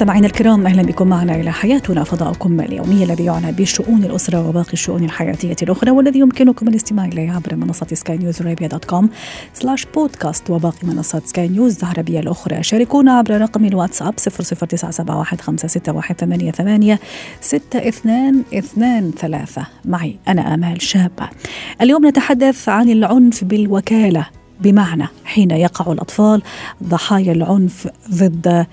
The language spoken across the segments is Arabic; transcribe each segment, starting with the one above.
مستمعينا الكرام أهلا بكم معنا إلى حياتنا فضاؤكم اليومي الذي يعنى بشؤون الأسرة وباقي الشؤون الحياتية الأخرى والذي يمكنكم الاستماع إليه عبر منصة سكاي نيوز عربيه dot com سلاش بودكاست وباقي منصات سكاي نيوز العربية الأخرى. شاركونا عبر رقم الواتساب 00971 معي أنا آمال شابه اليوم نتحدث عن العنف بالوكالة. بمعنى حين يقع الأطفال ضحايا العنف ضد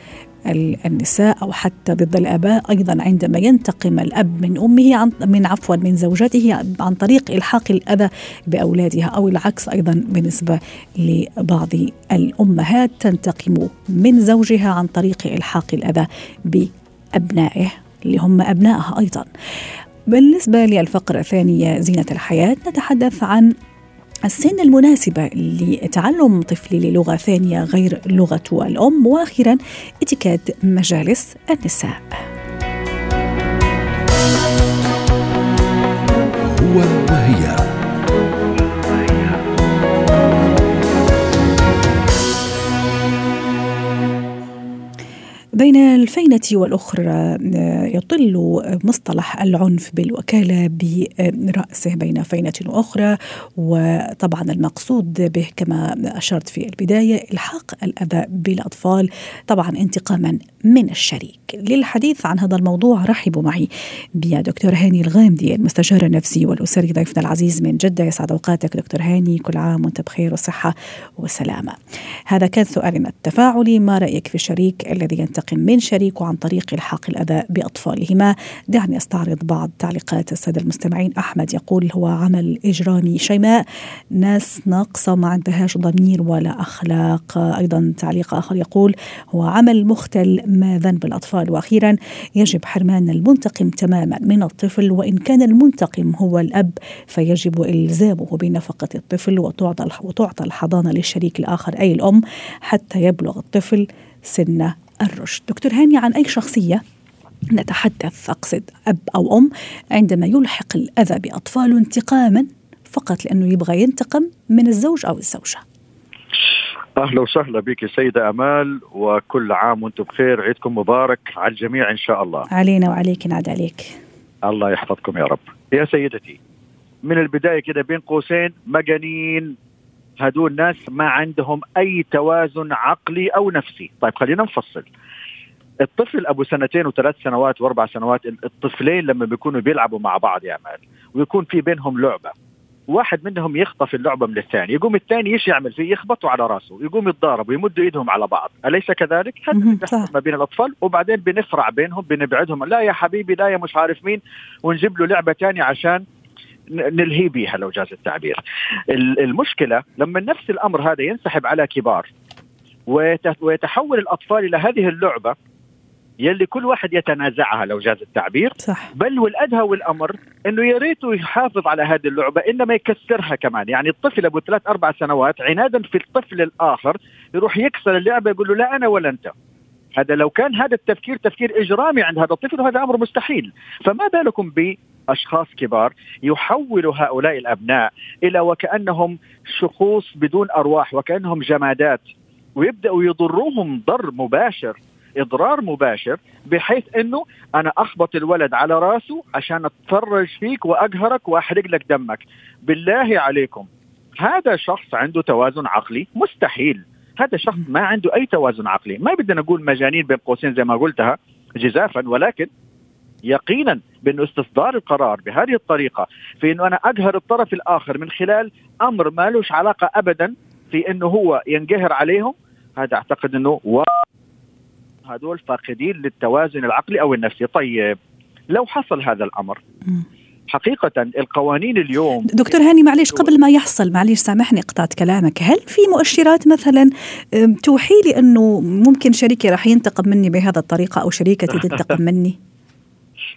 النساء أو حتى ضد الآباء أيضا عندما ينتقم الأب من أمه عن من عفوا من زوجته عن طريق إلحاق الأذى بأولادها أو العكس أيضا بالنسبة لبعض الأمهات تنتقم من زوجها عن طريق إلحاق الأذى بأبنائه اللي هم أبنائها أيضا. بالنسبة للفقرة الثانية زينة الحياة نتحدث عن السن المناسبة لتعلم طفلي للغة ثانية غير لغته الأم وأخيرا اتكاد مجالس النساء. هو وهي. بين الفينة والأخرى آه، يطل مصطلح العنف بالوكالة برأسه بين فينة وأخرى. وطبعا المقصود به كما أشرت في البداية إلحاق الأذى بالأطفال طبعا انتقاما من الشريك. للحديث عن هذا الموضوع رحبوا معي بدكتور هاني الغامدي المستشار النفسي والأسري ضيفنا العزيز من جدة. يسعد أوقاتك دكتور هاني. كل عام وأنت بخير وصحة وسلامة. هذا كان سؤالنا التفاعلي. ما رأيك في الشريك الذي ينتقم ينتقم من شريكه عن طريق الحاق الأذى بأطفالهما. دعني أستعرض بعض تعليقات السادة المستمعين. أحمد يقول هو عمل إجرامي شيماء. ناس ناقصة ما عندهاش ضمير ولا أخلاق. أيضا تعليق آخر يقول هو عمل مختل ما ذنب الأطفال. وأخيرا يجب حرمان المنتقم تماما من الطفل وإن كان المنتقم هو الأب فيجب إلزامه بنفقة الطفل وتعطى وتعطى الحضانة للشريك الآخر أي الأم حتى يبلغ الطفل سن الرشد. دكتور هاني عن أي شخصية نتحدث؟ أقصد أب أو أم. عندما يلحق الأذى بأطفاله انتقاما فقط لأنه يبغى ينتقم من الزوج أو الزوجة. أهلا وسهلا بك سيدة أمال وكل عام وأنتم بخير. عيدكم مبارك على الجميع إن شاء الله. علينا وعليك نعد عليك. الله يحفظكم يا رب. يا سيدتي من البداية كده بين قوسين مجانين هدول ناس ما عندهم أي توازن عقلي أو نفسي. طيب خلينا نفصل. الطفل أبو سنتين وثلاث سنوات وأربع سنوات الطفلين لما بيكونوا بيلعبوا مع بعض يا مال ويكون في بينهم لعبة. واحد منهم يخطف اللعبة من الثاني يقوم الثاني إيش يعمل؟ فيه يخبطوا على راسه يقوم يتضاربوا يمدوا إيدهم على بعض. أليس كذلك؟ هذا بيحصل ما بين الأطفال وبعدين بنفرع بينهم بنبعدهم لا يا حبيبي لا يا مش عارف مين ونجيب له لعبة ثانية عشان نلهي بها لو جاز التعبير. المشكلة لما نفس الأمر هذا ينسحب على كبار ويتحول الأطفال إلى هذه اللعبة يلي كل واحد يتنازعها لو جاز التعبير صح. بل والأدهى والأمر إنه يا ريته يحافظ على هذه اللعبة إنما يكسرها كمان. يعني الطفل أبو ثلاث أربع سنوات عنادا في الطفل الآخر يروح يكسر اللعبة يقول له لا أنا ولا أنت. هذا لو كان هذا التفكير تفكير إجرامي عند هذا الطفل وهذا أمر مستحيل. فما بالكم باشخاص كبار يحولوا هؤلاء الأبناء إلى وكأنهم شخوص بدون أرواح وكأنهم جمادات ويبدأوا يضروهم ضر مباشر إضرار مباشر بحيث إنه أنا أخبط الولد على راسه عشان أتفرج فيك وأقهرك وأحرق لك دمك. بالله عليكم. هذا شخص عنده توازن عقلي مستحيل. هذا شخص ما عنده أي توازن عقلي. ما بدنا نقول مجانين بين قوسين زي ما قلتها جزافا ولكن يقينا بانه استصدار القرار بهذه الطريقة في إنه أنا اقهر الطرف الآخر من خلال أمر ما لهش علاقة ابدا في إنه هو ينقهر عليهم. هذا أعتقد إنه و... هذول فاقدين للتوازن العقلي أو النفسي. طيب لو حصل هذا الأمر حقيقة القوانين اليوم دكتور هاني معلش قبل ما يحصل معلش سامحني قطعت كلامك. هل في مؤشرات مثلا توحي لي أنه ممكن شريكي راح ينتقم مني بهذا الطريقة أو شريكتي تنتقم مني؟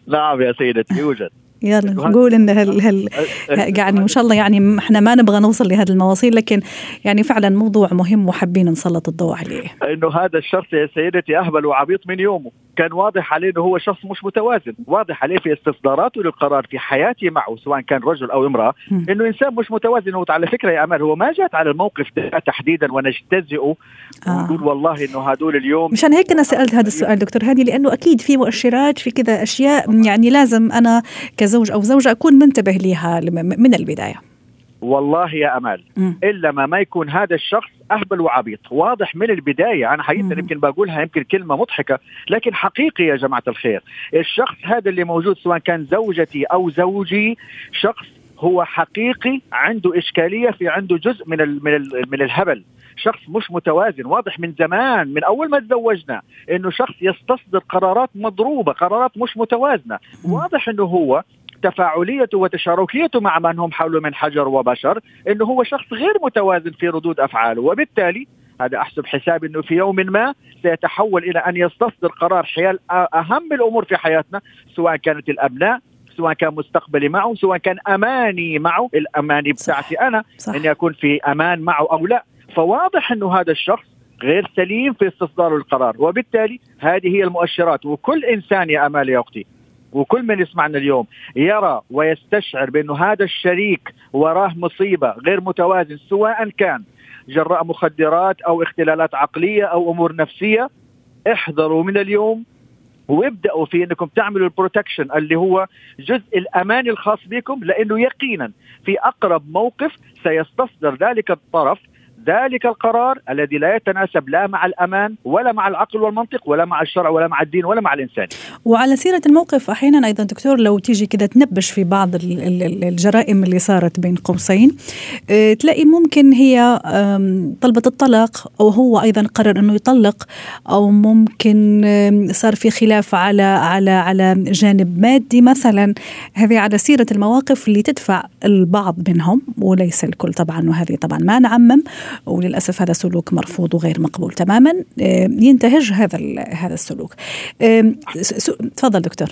نعم يا سيدتي يوجد. يلا نقول إن هل هل يعني ما شاء الله يعني إحنا ما نبغى نوصل لهذه المواصيل لكن يعني فعلا موضوع مهم وحابين نسلط الضوء عليه. إنه هذا الشخص يا سيدتي أهبل وعبيط من يومه. كان واضح عليه إنه هو شخص مش متوازن واضح عليه في استصداراته للقرار في حياتي معه سواء كان رجل أو امرأة إنه إنسان مش متوازن. وعلى فكرة يا أمال هو ما جات على الموقف ده تحديدا ونجتزئه آه. ونقول والله إنه هدول اليوم مشان هيك أنا سألت هذا السؤال دكتور هادي لأنه أكيد في مؤشرات في كذا أشياء يعني لازم أنا كزوج أو زوجة أكون منتبه لها من البداية. والله يا أمال م. إلا ما ما يكون هذا الشخص أهبل وعبيط واضح من البداية أنا حقيقة يمكن بقولها يمكن كلمة مضحكة لكن حقيقي يا جماعة الخير الشخص هذا اللي موجود سواء كان زوجتي أو زوجي شخص هو حقيقي عنده إشكالية في عنده جزء من ال من ال من الهبل شخص مش متوازن واضح من زمان من أول ما تزوجنا إنه شخص يستصدر قرارات مضروبة قرارات مش متوازنة واضح إنه هو تفاعليته وتشاركيته مع من هم حوله من حجر وبشر إنه هو شخص غير متوازن في ردود أفعاله. وبالتالي هذا أحسب حساب إنه في يوم ما سيتحول إلى أن يستصدر قرار حيال أهم الأمور في حياتنا سواء كانت الأبناء سواء كان مستقبلي معه سواء كان أماني معه. الأماني بتاعتي أنا صح. اني اكون في أمان معه أو لا. فواضح إنه هذا الشخص غير سليم في استصدار القرار. وبالتالي هذه هي المؤشرات. وكل إنسان يا أمال يا أختي وكل من يسمعنا اليوم يرى ويستشعر بأنه هذا الشريك وراه مصيبة غير متوازن سواء كان جراء مخدرات أو اختلالات عقلية أو أمور نفسية احذروا من اليوم وابدأوا في أنكم تعملوا البروتكشن اللي هو جزء الأمان الخاص بكم لأنه يقينا في أقرب موقف سيستصدر ذلك الطرف ذلك القرار الذي لا يتناسب لا مع الأمان ولا مع العقل والمنطق ولا مع الشرع ولا مع الدين ولا مع الإنسان. وعلى سيرة الموقف أحيانا أيضا دكتور لو تيجي كذا تنبش في بعض الجرائم اللي صارت بين قوسين آه، تلاقي ممكن هي طلبت الطلاق أو هو أيضا قرر إنه يطلق أو ممكن صار في خلاف على على على جانب مادي مثلا هذه على سيرة المواقف اللي تدفع البعض منهم وليس الكل طبعا وهذه طبعا ما نعمم وللأسف هذا سلوك مرفوض وغير مقبول تماما. ينتهج هذا هذا السلوك. تفضل دكتور.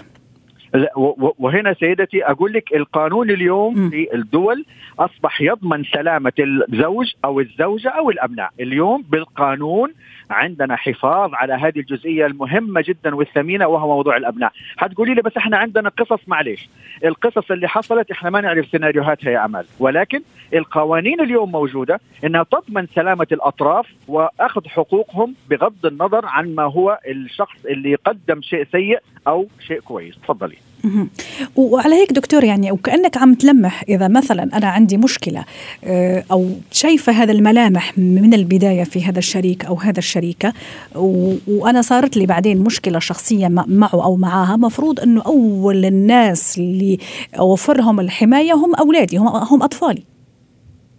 لا وهنا سيدتي أقول لك القانون اليوم م. في الدول أصبح يضمن سلامة الزوج أو الزوجة أو الأبناء، اليوم بالقانون عندنا حفاظ على هذه الجزئية المهمة جدا والثمينة وهو موضوع الأبناء، حتقولي لي بس إحنا عندنا قصص معلش، القصص اللي حصلت إحنا ما نعرف سيناريوهاتها يا أمال، ولكن القوانين اليوم موجودة إنها تضمن سلامة الأطراف وأخذ حقوقهم بغض النظر عن ما هو الشخص اللي قدم شيء سيء أو شيء كويس، تفضلي. وعلى هيك دكتور يعني وكانك عم تلمح إذا مثلا أنا عندي مشكلة آه، أو شايفة هذا الملامح من البداية في هذا الشريك أو هذا الشريكة وأنا صارت لي بعدين مشكلة شخصية معه أو معها مفروض إنه أول الناس اللي أوفرهم الحماية هم أولادي هم هم أطفالي.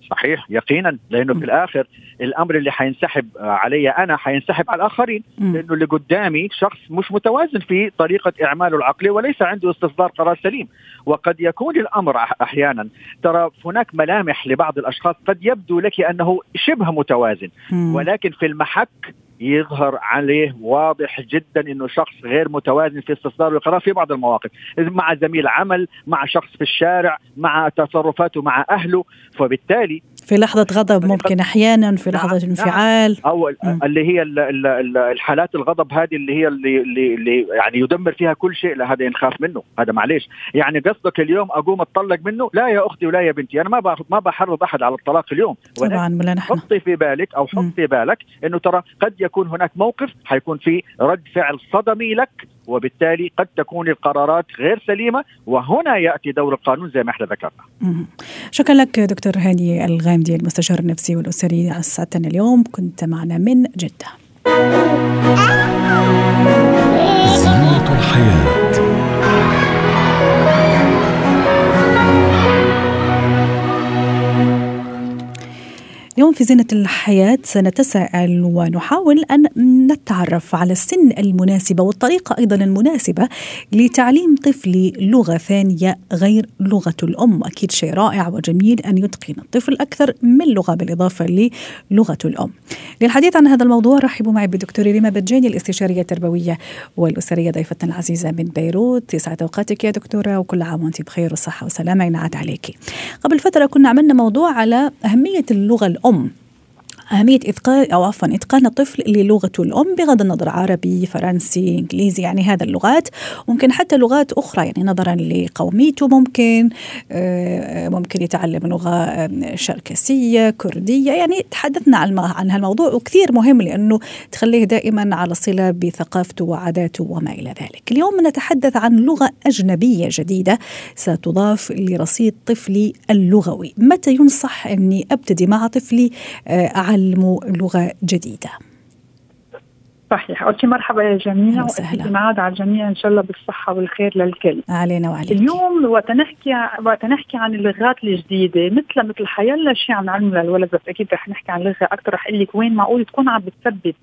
صحيح يقينا لأنه في الآخر الأمر اللي حينسحب علي أنا حينسحب على الآخرين. لأنه اللي قدامي شخص مش متوازن في طريقة إعماله العقلي وليس عنده استصدار قرار سليم. وقد يكون الأمر أحيانا ترى هناك ملامح لبعض الأشخاص قد يبدو لك أنه شبه متوازن. ولكن في المحك يظهر عليه واضح جدا إنه شخص غير متوازن في استصدار القرار في بعض المواقف. مع زميل عمل مع شخص في الشارع مع تصرفاته مع أهله فبالتالي في لحظة غضب ممكن أحيانا في لحظة نعم. انفعال. نعم أو. اللي هي الحالات الغضب هذه اللي هي اللي, اللي, يعني يدمر فيها كل شيء لا هذا ينخاف منه. هذا معليش. يعني قصدك اليوم أقوم أتطلق منه؟ لا يا أختي ولا يا بنتي أنا ما ما بحرض أحد على الطلاق اليوم. طبعا ولا نحن. حطي في بالك أو حطي في بالك أنه ترى قد يكون هناك موقف حيكون في رد فعل صدمي لك وبالتالي قد تكون القرارات غير سليمة وهنا يأتي دور القانون زي ما إحنا ذكرنا. شكرا لك دكتور هاني الغامدي المستشار النفسي والأسري على ساعتنا اليوم. كنت معنا من جدة. زينة الحياة. اليوم في زينة الحياة سنتساءل ونحاول أن نتعرف على السن المناسبة والطريقة أيضا المناسبة لتعليم طفلي لغة ثانية غير لغة الأم. أكيد شيء رائع وجميل أن يتقن الطفل أكثر من لغة بالإضافة للغة الأم. للحديث عن هذا الموضوع رحبوا معي بالدكتورة ريما بجاني الاستشارية التربوية والأسرية ضيفتنا العزيزة من بيروت. يسعد أوقاتك يا دكتورة وكل عام وأنت بخير وصحة وسلامة ينعاد عليك. قبل فترة كنا عملنا موضوع على أهمية اللغة الأم. um? أهمية إتقان أو عفوا إتقان الطفل للغته الأم بغض النظر عربي فرنسي إنجليزي يعني هذا اللغات. ممكن حتى لغات أخرى يعني نظرا لقوميته ممكن آه، ممكن يتعلم لغة شركسية كردية. يعني تحدثنا عن عن هالموضوع وكثير مهم لأنه تخليه دائما على صلة بثقافته وعاداته وما إلى ذلك. اليوم نتحدث عن لغة أجنبية جديدة ستضاف لرصيد طفلي اللغوي. متى ينصح أني أبتدي مع طفلي آه، على يتعلموا لغة جديدة. صحيح. أول شيء مرحبا يا جميع وأكيد معاد على الجميع. إن شاء الله بالصحة والخير للكل. علينا وعليك. اليوم وقت نحكي وقت نحكي عن اللغات الجديدة. مثل مثل حيلا شيء عم نعلمه للولد بس أكيد رح نحكي عن لغة أكثر رح أقول لك وين معقول تكون عم بتسبب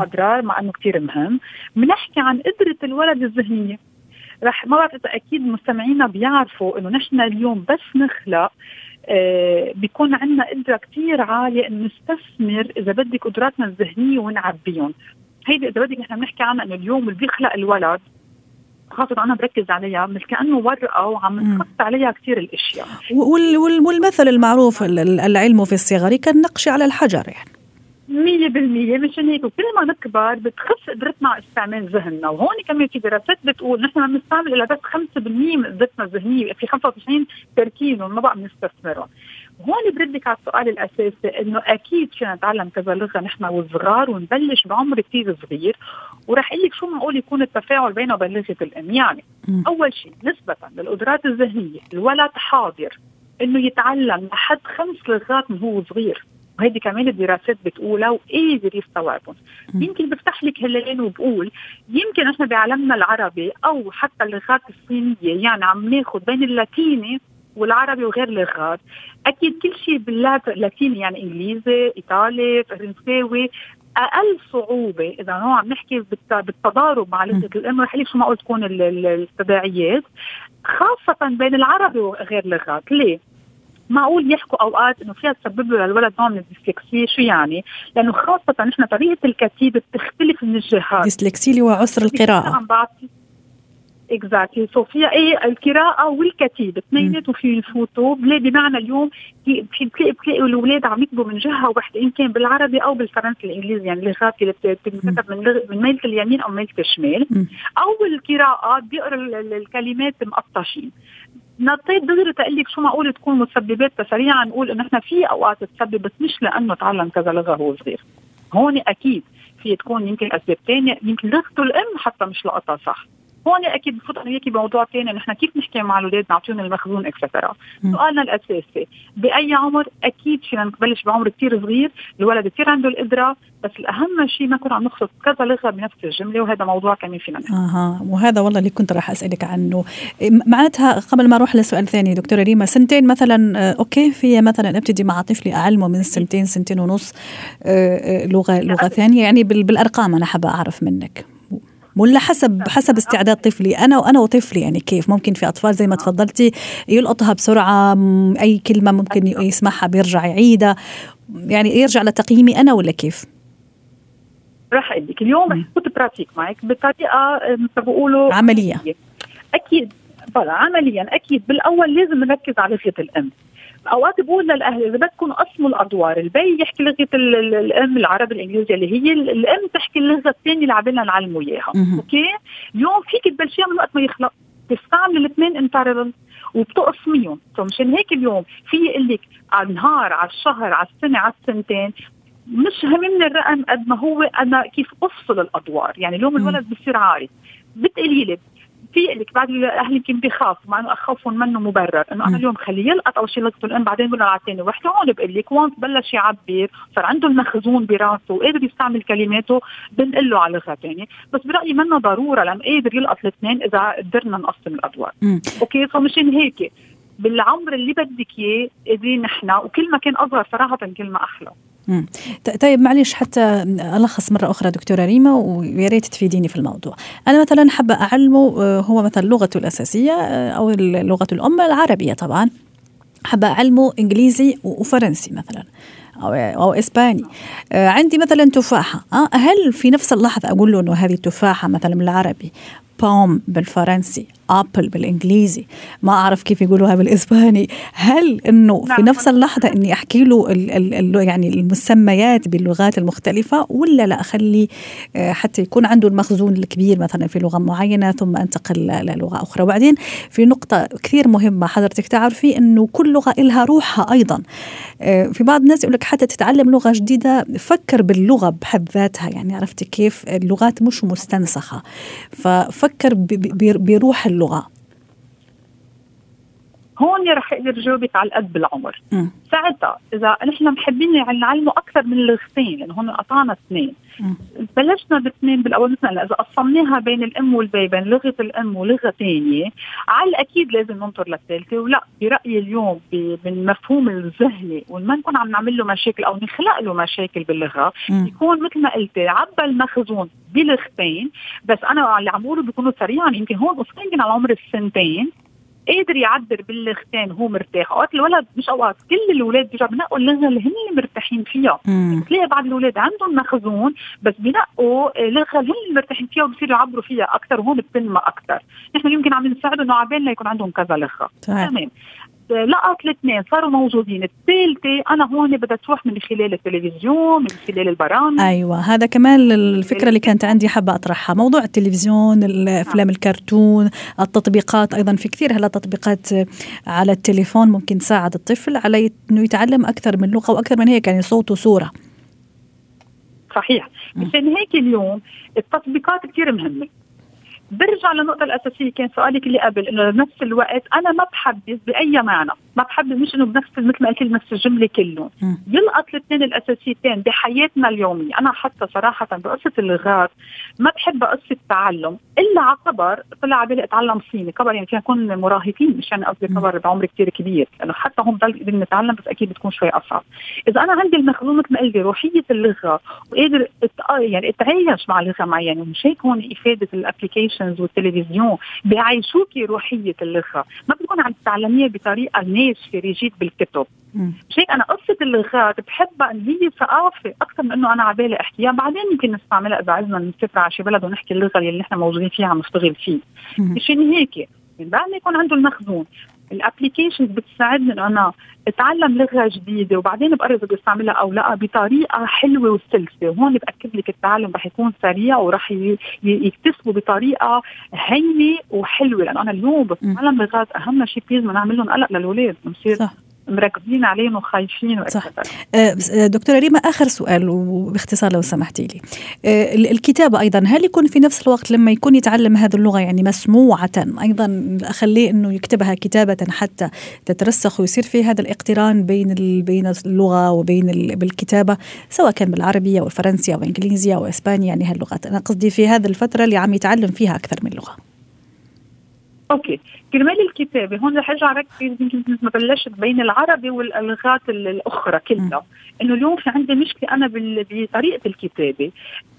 أضرار مع إنه كثير مهم. بنحكي عن قدرة الولد الذهنية. رح ما بعرف إذا أكيد مستمعينا بيعرفوا إنه نحن اليوم بس نخلق بيكون عندنا قدره كثير عاليه إنه نستثمر إذا بدك قدراتنا الذهنية ونعبيهم. هيدي إذا بدك نحن بنحكي عنها إنه اليوم اللي بيخلق الولد خاصة أنا بركز عليها مثل كأنه ورقة وعم نحط عليها كثير الأشياء. والمثل المعروف العلم في الصغر كالنقش على الحجر يعني. مية بالمية مشان هيك وكل ما نكبر بتخف قدرتنا على استعمال ذهننا وهون كمان في دراسات بتقول نحن عم نستعمل إلا بس 5% من قدرتنا الذهنية في 95 تركيزهم ما بقى بنستثمرهم هون بردك على السؤال الأساسي إنه أكيد فينا نتعلم كذا لغة نحن والصغار ونبلش بعمر كثير صغير وراح أقول لك شو معقول يكون التفاعل بينه وبين لغة الإم يعني م. أول شيء نسبة للقدرات الذهنية الولد حاضر إنه يتعلم لحد خمس لغات من هو صغير وهيدي كمان الدراسات بتقولها وقادر يستوعبهم يمكن بفتح لك هلالين وبقول يمكن إحنا بعالمنا العربي أو حتى اللغات الصينية يعني عم ناخذ بين اللاتيني والعربي وغير لغات أكيد كل شيء باللاتيني يعني إنجليزي إيطالي فرنساوي. أقل صعوبة إذا هو عم نحكي بالتضارب مع لغه الام رح شو معقول تكون التداعيات خاصة بين العربي وغير لغات ليه؟ معقول يحكوا أوقات إنه فيها تسبب له للولد نوع من الديسلكسيا شو يعني؟ لأنه خاصة نحن طريقة الكتيبة بتختلف من الجهات. ديسلكسيا اللي هو عسر القراءة. اكزاكتلي سو فيها إيه القراءة والكتيبة. اثنيناتهم في يفوتوا بمعنى اليوم في بتلاقي بتلاقي الأولاد عم يكتبوا من جهة واحدة. إن كان بالعربي أو بالفرنسي. الإنجليزي يعني اللغات اللي بتنكتب من من ميله اليمين أو ميله الشمال. أو القراءات بيقروا الكلمات مقطشين نطيت دغري تقول لك شو معقول تكون مسببات سريعا نقول إنه إحنا في أوقات تسبب بس مش لأنه تعلم كذا لغة وهو صغير. هون أكيد في تكون يمكن أسباب ثانية يمكن لغته الأم حتى مش لقطها صح. هون أكيد بفوت أنا وياكي بموضوع ثاني نحن كيف نحكي مع الأولاد نعطيهم المخزون extra سؤالنا الأساسي بأي عمر أكيد فينا نبلش بعمر كثير صغير الولد كثير عنده القدره بس الأهم شيء ما نكون عم نخلط كذا لغة بنفس الجملة وهذا موضوع كمان فينا نحكي. أها وهذا والله اللي كنت راح أسألك عنه. معناتها قبل ما أروح لسؤال ثاني دكتورة ريما سنتين مثلا آه، أوكي في مثلا أبتدي مع طفلي أعلمه من سنتين سنتين ونص آه، آه، لغة لغة ثانية يعني بالأرقام أنا حابة أعرف منك. ولا حسب حسب استعداد طفلي. أنا وأنا وطفلي يعني كيف؟ ممكن في أطفال زي ما تفضلتي يلقطها بسرعة أي كلمة ممكن يسمعها بيرجع يعيدها. يعني يرجع لتقييمي أنا ولا كيف؟ راح أقول لك اليوم رح كنت براتيك معك بطريقة مثل بيقولوا عملية. أكيد. بلا عمليا. أكيد. بالأول لازم نركز على لغه الام أوقات بقول للأهل إذا بدكم قسموا الأدوار البي يحكي لغة الأم العربي الإنجليزي اللي هي الأم تحكي اللغة الثانية اللي عبالنا نعلموا إياها. أوكي؟ اليوم فيك تبلشيها من وقت ما يخلق تستعمل الاثنين en parallèle وبتقسميهم فمشان هيك اليوم في يقول لك على النهار على الشهر على السنة على السنتين مش هممني الرقم قد ما هو أنا كيف أفصل الأدوار. يعني اليوم الولد بصير عارف. بتقولي لي في لك بعد الاهل يمكن بخاف مع إنه خوفهم منه مبرر إنه أنا اليوم خليه يلقط اول شيء لغته الام بعدين بقول على ثاني وحده هون بقول لك once بلش يعبر صار عنده المخزون براسه وقادر يستعمل كلماته بنقول له على لغه ثانية بس برأيي منه ضرورة لأنه قادر يلقط الاثنين إذا قدرنا نقسم الأدوار. أوكي فمشان هيك بالعمر اللي بدك إياه قادرين نحن وكل ما كان أصغر صراحة كل ما أحلى. طيب معلش حتى ألخص مرة أخرى دكتورة ريما ويا ريت تفيديني في الموضوع. أنا مثلا حابة أعلمه آه، هو مثلا لغته الأساسية آه، أو لغة الأم العربية طبعا. حابة أعلمه إنجليزي وفرنسي مثلا. أو أو إسباني آه، عندي مثلا تفاحة هل في نفس اللحظة أقول له إنه هذه التفاحة مثلا بالعربي بوم بالفرنسي ابل بالإنجليزي. ما أعرف كيف يقولوها بالإسباني. هل إنه نعم. في نفس اللحظة إني أحكي له ال ال ال يعني المسميات باللغات المختلفة ولا لا أخلي آه، حتى يكون عنده المخزون الكبير مثلا في لغة معينة ثم أنتقل للغة أخرى. وبعدين في نقطة كثير مهمة حضرتك تعرفي إنه كل لغة لها روحها أيضا. آه، في بعض الناس يقول لك حتى تتعلم لغة جديدة فكر باللغة بحد ذاتها. يعني عرفتي كيف؟ اللغات مش مستنسخة. ففكر بروح اللغة اللغة هون رح أقدر جاوبك على القد بالعمر. ساعتها إذا نحن محبين يعني نعلمه أكثر من لغتين لأنه هون قطعنا اثنين. بلشنا باثنين بالأول مثلا إذا قسمناها بين الأم والبي بين لغة الأم ولغة ثانية على الأكيد لازم ننطر للثالثة. ولا برأيي اليوم بالمفهوم الذهني وما نكون عم نعمل له مشاكل أو نخلق له مشاكل باللغة يكون مثل ما قلتي عبى المخزون بلغتين بس أنا اللي عم بقوله بيكونوا سريعا. يمكن هون يمكن على عمر السنتين. قادر يعبر باللغتين وهو مرتاح. أوقات الولد مش أوقات كل الاولاد بيرجعوا بنقوا اللغة اللي هن مرتاحين فيها بتلاقي بعض الاولاد عندهم مخزون بس بنقوا لغه اللي هن مرتاحين فيها وبصيروا يعبروا فيها أكثر وهون بتنمى أكثر نحن يمكن عم نساعدهم انه عبالنا يكون عندهم كذا لغة. تمام. لقط الاثنين صاروا موجودين. الثالثة أنا هون بدها تروح من خلال التلفزيون من خلال البرامج. أيوه هذا كمان الفكرة اللي كانت عندي حابة أطرحها. موضوع التلفزيون الافلام نعم. الكرتون التطبيقات أيضا في كثير هلا تطبيقات على التليفون ممكن تساعد الطفل على إنه يتعلم أكثر من لغة وأكثر من هيك يعني صوت وصورة. صحيح. مشان هيك اليوم التطبيقات كثير مهمة. برجع للنقطة الأساسية كان سؤالك اللي قبل إنه بنفس الوقت أنا ما بحبذ بأي معنى، ما بحبذ مش إنه بنفس مثل ما قلت نفس الجملة كلهم، يلقط الاثنين الأساسيتين بحياتنا اليومية، أنا حتى صراحة بقصة اللغات ما بحب قصة تعلم. إلا على كبر طلع على بالي أتعلم صيني، كبر يعني فينا نكون مراهقين مشان قصدي كبر بعمر كثير كبير، لأنه حتى هم بضل قادرين نتعلم بس أكيد بتكون شوي أصعب. إذا أنا عندي المخزون مثل ما قلت روحية اللغة وقادر يعني أتعايش مع لغة معينة، مش هيك هون إفادة ال applications التلفزيون بيعيشوكي روحية اللغة. ما بتكون عم تتعلميها بطريقة ناشفه rigid بالكتب. مش هيك أنا قصة اللغات بحبها إن هي ثقافة أكثر من إنه أنا على بالي أحكيها. بعدين يمكن نستعملها إذا عايزنا نسافر على شي بلد ونحكي اللغة اللي نحن موجودين فيها عم نشتغل فيه مشان هيك. بعد ما يكون عنده المخزون. ال applications بتساعدني إنه أنا أتعلم لغة جديدة وبعدين بقرر بدي أستعملها أو لأ بطريقة حلوة وسلسة. وهون بأكد لك التعلم رح يكون سريع ورح يكتسبوا بطريقة هينة وحلوة. لأنه أنا اليوم بتعلم لغات أهم شيء please ما نعمل لهم قلق للاولاد بنصير مركزين عليهم وخايفين صح. آه، آه، دكتورة ريما آخر سؤال وباختصار لو سمحتي لي. آه، الكتابة أيضا هل يكون في نفس الوقت لما يكون يتعلم هذه اللغة يعني مسموعة أيضا أخليه إنه يكتبها كتابة حتى تترسخ ويصير في هذا الاقتران بين بين اللغة وبين بالكتابة سواء كان بالعربية أو الفرنسية أو إنجليزية أو اسبانيا يعني هاللغات أنا قصدي في هذه الفترة اللي عم يتعلم فيها أكثر من لغة. أوكي. كرمال الكتابة. هون رح ارجع ركز يمكن ما بلشت بين العربي واللغات الأخرى كلها. إنه اليوم في عندي مشكلة أنا بطريقة الكتابة.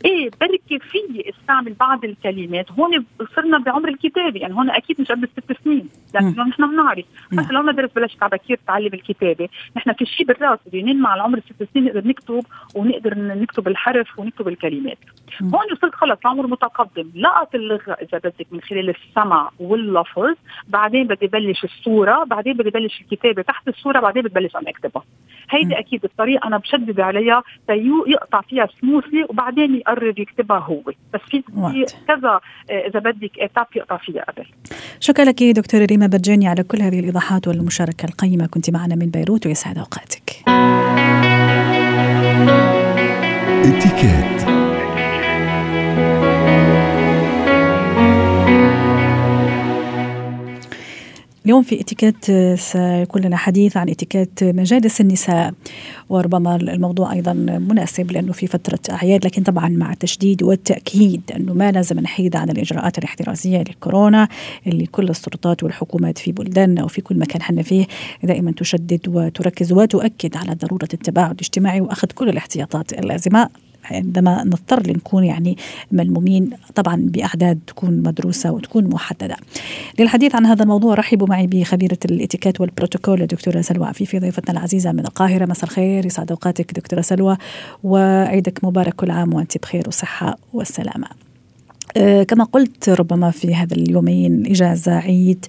إيه بركي في استعمل بعض الكلمات. هون صرنا بعمر الكتابة. يعني هون أكيد مش قبل ست سنين. لأنه نحن بنعرف. حتى لو ما درس بلشت على بكير تعلم الكتابة. نحن في شيء بالراس. بدنا مع العمر ست سنين نقدر نكتب ونقدر نكتب الحرف ونكتب الكلمات. هون وصلت خلص عمر متقدم. لقط اللغة إذا بدك من خلال السمع واللفظ. بعدين بدي بلش الصورة بعدين بدي بلش الكتابة تحت الصورة بعدين بتبلش أنا أكتبها. هيدي أكيد الطريقة أنا بشدد عليها تيو يقطع فيها سموثلي وبعدين يقرر يكتبها هو. بس في كذا آه، إذا بدك اتاب يقطع فيها قبل. شكرا لك دكتورة ريما برجاني على كل هذه الإيضاحات والمشاركة القيمة. كنت معنا من بيروت ويسعد أوقاتك. اتكات اليوم في اتيكيت سيكون لنا حديث عن اتيكيت مجالس النساء وربما الموضوع أيضا مناسب لأنه في فترة أعياد لكن طبعا مع التشديد والتأكيد أنه ما لازم نحيد عن الإجراءات الاحترازية للكورونا اللي كل السلطات والحكومات في بلداننا وفي كل مكان حنا فيه دائما تشدد وتركز وتؤكد على ضرورة التباعد الاجتماعي وأخذ كل الاحتياطات اللازمة. عندما نضطر لنكون يعني ملمومين طبعا بأعداد تكون مدروسة وتكون محددة. للحديث عن هذا الموضوع رحبوا معي بخبيرة الإتيكيت والبروتوكول الدكتوره سلوى عفيفي ضيفتنا العزيزة من القاهرة مساء الخير يسعد أوقاتك دكتورة سلوى وعيدك مبارك كل عام وأنت بخير وصحة والسلامه. آه، كما قلت ربما في هذا اليومين إجازة عيد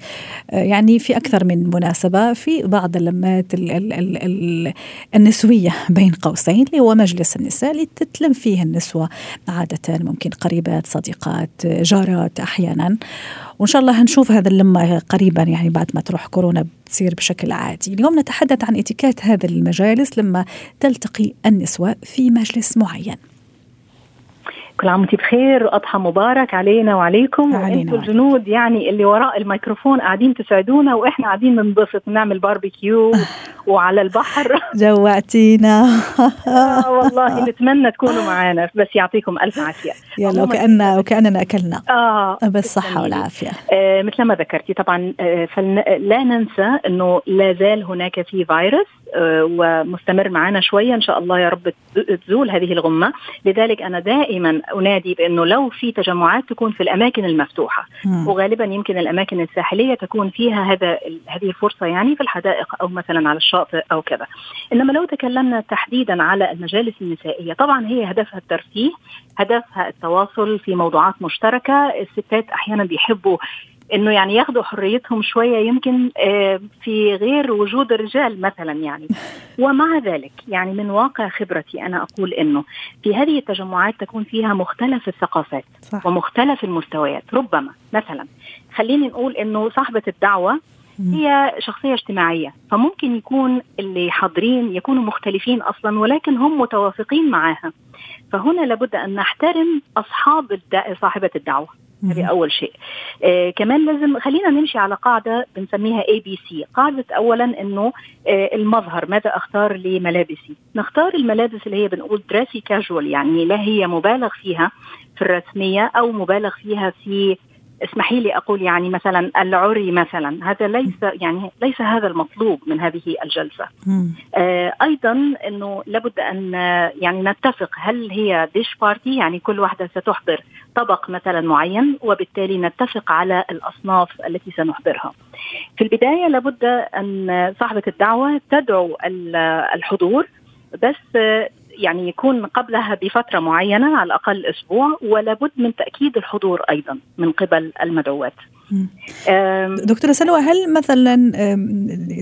آه، يعني في أكثر من مناسبة في بعض اللمات ال ال ال ال النسوية بين قوسين اللي هو مجلس النساء اللي تتلم فيه النسوة عادة ممكن قريبات صديقات جارات أحيانا. وإن شاء الله هنشوف هذا اللمة قريبا يعني بعد ما تروح كورونا بتصير بشكل عادي. اليوم نتحدث عن اتيكات هذا المجالس لما تلتقي النسوة في مجلس معين. كل عام وانت بخير وأضحى مبارك علينا وعليكم. وأنتم الجنود يعني اللي وراء الميكروفون قاعدين تسعدونا وإحنا قاعدين بننبسط نعمل باربيكيو وعلى البحر. جوعتينا. آه والله نتمنى تكونوا معنا بس يعطيكم ألف عافية. يلا وكأن وكأننا أكلنا. آه بالصحه والعافية. آه مثل ما ذكرتي طبعا آه فلا ننسى إنه لا زال هناك في فيروس. آه ومستمر معنا شوية. إن شاء الله يا رب تزول هذه الغمة. لذلك أنا دائما أنادي بأنه لو في تجمعات تكون في الأماكن المفتوحة مم. وغالبا يمكن الأماكن الساحلية تكون فيها هذا هذه الفرصة يعني في الحدائق أو مثلا على الشاطئ أو كذا. إنما لو تكلمنا تحديدا على المجالس النسائية طبعا هي هدفها الترفيه هدفها التواصل في موضوعات مشتركة. الستات أحيانا بيحبوا إنه يعني ياخذوا حريتهم شوية يمكن في غير وجود الرجال مثلا يعني ومع ذلك يعني من واقع خبرتي أنا أقول إنه في هذه التجمعات تكون فيها مختلف الثقافات صح. ومختلف المستويات ربما مثلا خليني نقول إنه صاحبة الدعوة هي شخصية اجتماعية فممكن يكون اللي حاضرين يكونوا مختلفين أصلا ولكن هم متوافقين معها فهنا لابد أن نحترم أصحاب. صاحبة الدعوة هذه أول شيء. آه كمان لازم خلينا نمشي على قاعدة بنسميها ABC قاعدة أولا أنه آه المظهر ماذا أختار لملابسي؟ نختار الملابس اللي هي بنقول dressy casual يعني لا هي مبالغ فيها في الرسمية أو مبالغ فيها في اسمحي لي أقول يعني مثلا العري مثلا. هذا ليس يعني ليس هذا المطلوب من هذه الجلسة. آه أيضا إنه لابد أن يعني نتفق هل هي ديش بارتي يعني كل واحدة ستحضر طبق مثلا معين وبالتالي نتفق على الأصناف التي سنحضرها. في البداية لابد أن صاحبة الدعوة تدعو الحضور بس يعني يكون قبلها بفترة معينة على الأقل أسبوع ولابد من تأكيد الحضور أيضا من قبل المدعوات. دكتورة سلوى هل مثلا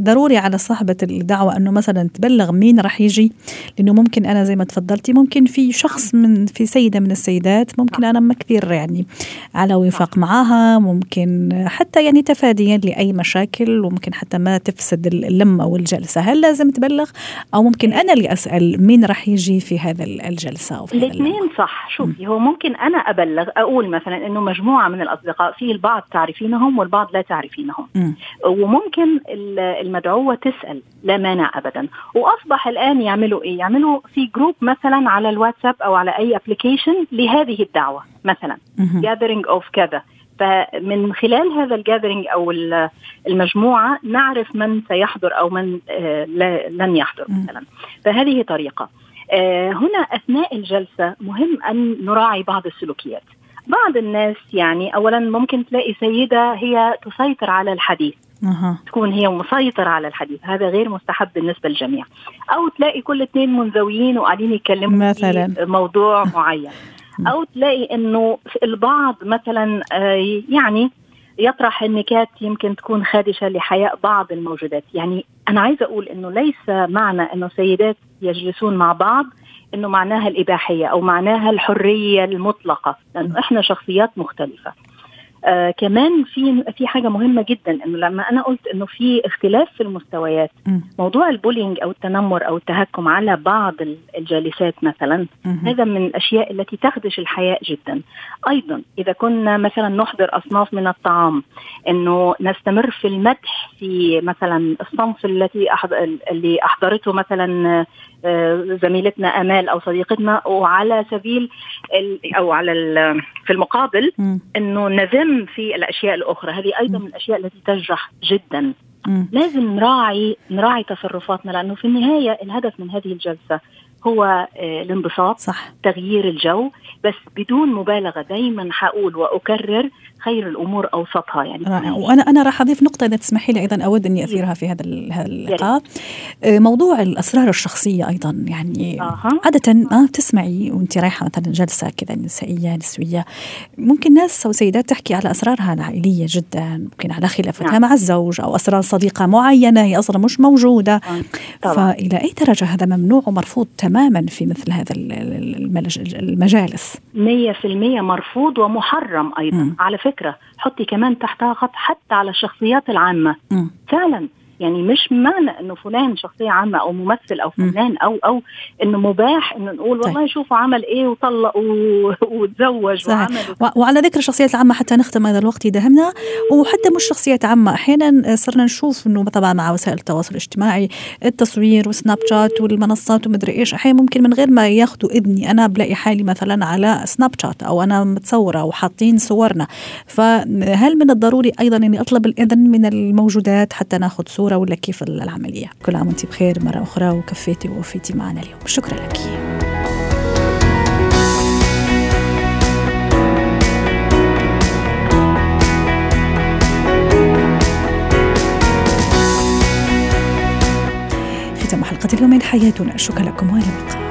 ضروري على صاحبة الدعوة أنه مثلا تبلغ مين راح يجي؟ لأنه ممكن أنا زي ما تفضلتي ممكن في شخص من في سيدة من السيدات ممكن أنا ما كثير يعني على وفاق معها ممكن حتى يعني تفاديا لأي مشاكل وممكن حتى ما تفسد اللمة والجلسة هل لازم تبلغ؟ أو ممكن أنا اللي أسأل مين راح يجي في هذا الجلسة أو في الاثنين صح. شوفي هو ممكن أنا أبلغ أقول مثلا أنه مجموعة من الأصدقاء في البعض تعرف تعرفينهم والبعض لا تعرفينهم. م. وممكن المدعوة تسأل لا مانع أبدا. وأصبح الآن يعملوا إيه؟ يعملوا في group مثلا على الواتساب أو على أي application لهذه الدعوة مثلا. gathering of كذا فمن خلال هذا ال gathering أو المجموعة نعرف من سيحضر أو من لن يحضر مثلا. فهذه طريقة. هنا أثناء الجلسة مهم أن نراعي بعض السلوكيات. بعض الناس يعني اولا ممكن تلاقي سيدة هي تسيطر على الحديث. أه. تكون هي مسيطرة على الحديث. هذا غير مستحب بالنسبة للجميع. أو تلاقي كل اثنين منزويين وقاعدين يتكلموا مثلا. في موضوع معين. أو تلاقي أنه البعض مثلا يعني يطرح النكات يمكن تكون خادشة لحياء بعض الموجودات. يعني أنا عايزة أقول أنه ليس معنى أنه سيدات يجلسون مع بعض إنه معناها الإباحية أو معناها الحرية المطلقة لأنه إحنا شخصيات مختلفة آه كمان في في حاجة مهمة جدا إنه لما أنا قلت إنه في اختلاف في المستويات م. موضوع البولينج أو التنمر أو التهكم على بعض الجالسات مثلا مهم. هذا من الأشياء التي تخدش الحياء جدا أيضا إذا كنا مثلا نحضر أصناف من الطعام إنه نستمر في المدح في مثلا الصنف التي أحض... اللي أحضرته مثلا زميلتنا آمال أو صديقتنا وعلى سبيل. أو على. في المقابل. إنه نذم في الأشياء الأخرى هذه أيضا من الأشياء التي تجرح جدا. لازم نراعي نراعي تصرفاتنا لأنه في النهاية الهدف من هذه الجلسة هو آه، الانبساط صح. تغيير الجو. بس بدون مبالغة دايما حقول وأكرر خير الأمور أوسطها يعني رائع. وأنا أنا راح أضيف نقطة إذا تسمحي لي أيضا أود أني أثيرها في هذا ال- هذا اللقاء. آه، موضوع الأسرار الشخصية أيضا يعني أها. عادة آه تسمعي وأنت رايحة مثلا جلسة كذا نسائية نسوية. ممكن ناس أو سيدات تحكي على أسرارها العائلية جدا ممكن على خلافتها نعم. مع الزوج أو أسرار صديقة معينة هي أصلا مش موجودة. طبعا. فإلى أي درجة هذا ممنوع ومرفوض تماما؟ في مثل هذا المجالس 100% مرفوض ومحرم أيضا مم. على فكرة حطي كمان تحتها خط حتى على الشخصيات العامة مم. فعلا يعني مش معنى إنه فلان شخصية عامة أو ممثل أو. فنان أو أو إنه مباح إنه نقول طيب. والله شوفوا عمل إيه وطلق وتزوج صحيح. وعمل و- وعلى ذكر الشخصيات العامة حتى نختم هذا الوقت يدهمنا وحتى مش شخصيات عامة أحيانا صرنا نشوف أنه طبعا مع وسائل التواصل الاجتماعي التصوير وسناب شات والمنصات ومدري إيش أحيانا ممكن من غير ما ياخذوا إذني أنا بلاقي حالي مثلا على سناب شات أو أنا متصورة وحاطين صورنا فهل من الضروري أيضا أني أطلب الإذن من الموجودات حتى ناخذ صورة ولا كيف العملية؟ كل عام وأنت بخير مرة أخرى وكفيتي ووفيتي معنا اليوم. شكرا لك. ختام حلقة اليوم من حياتنا. شكرا لكم. وإلى اللقاء.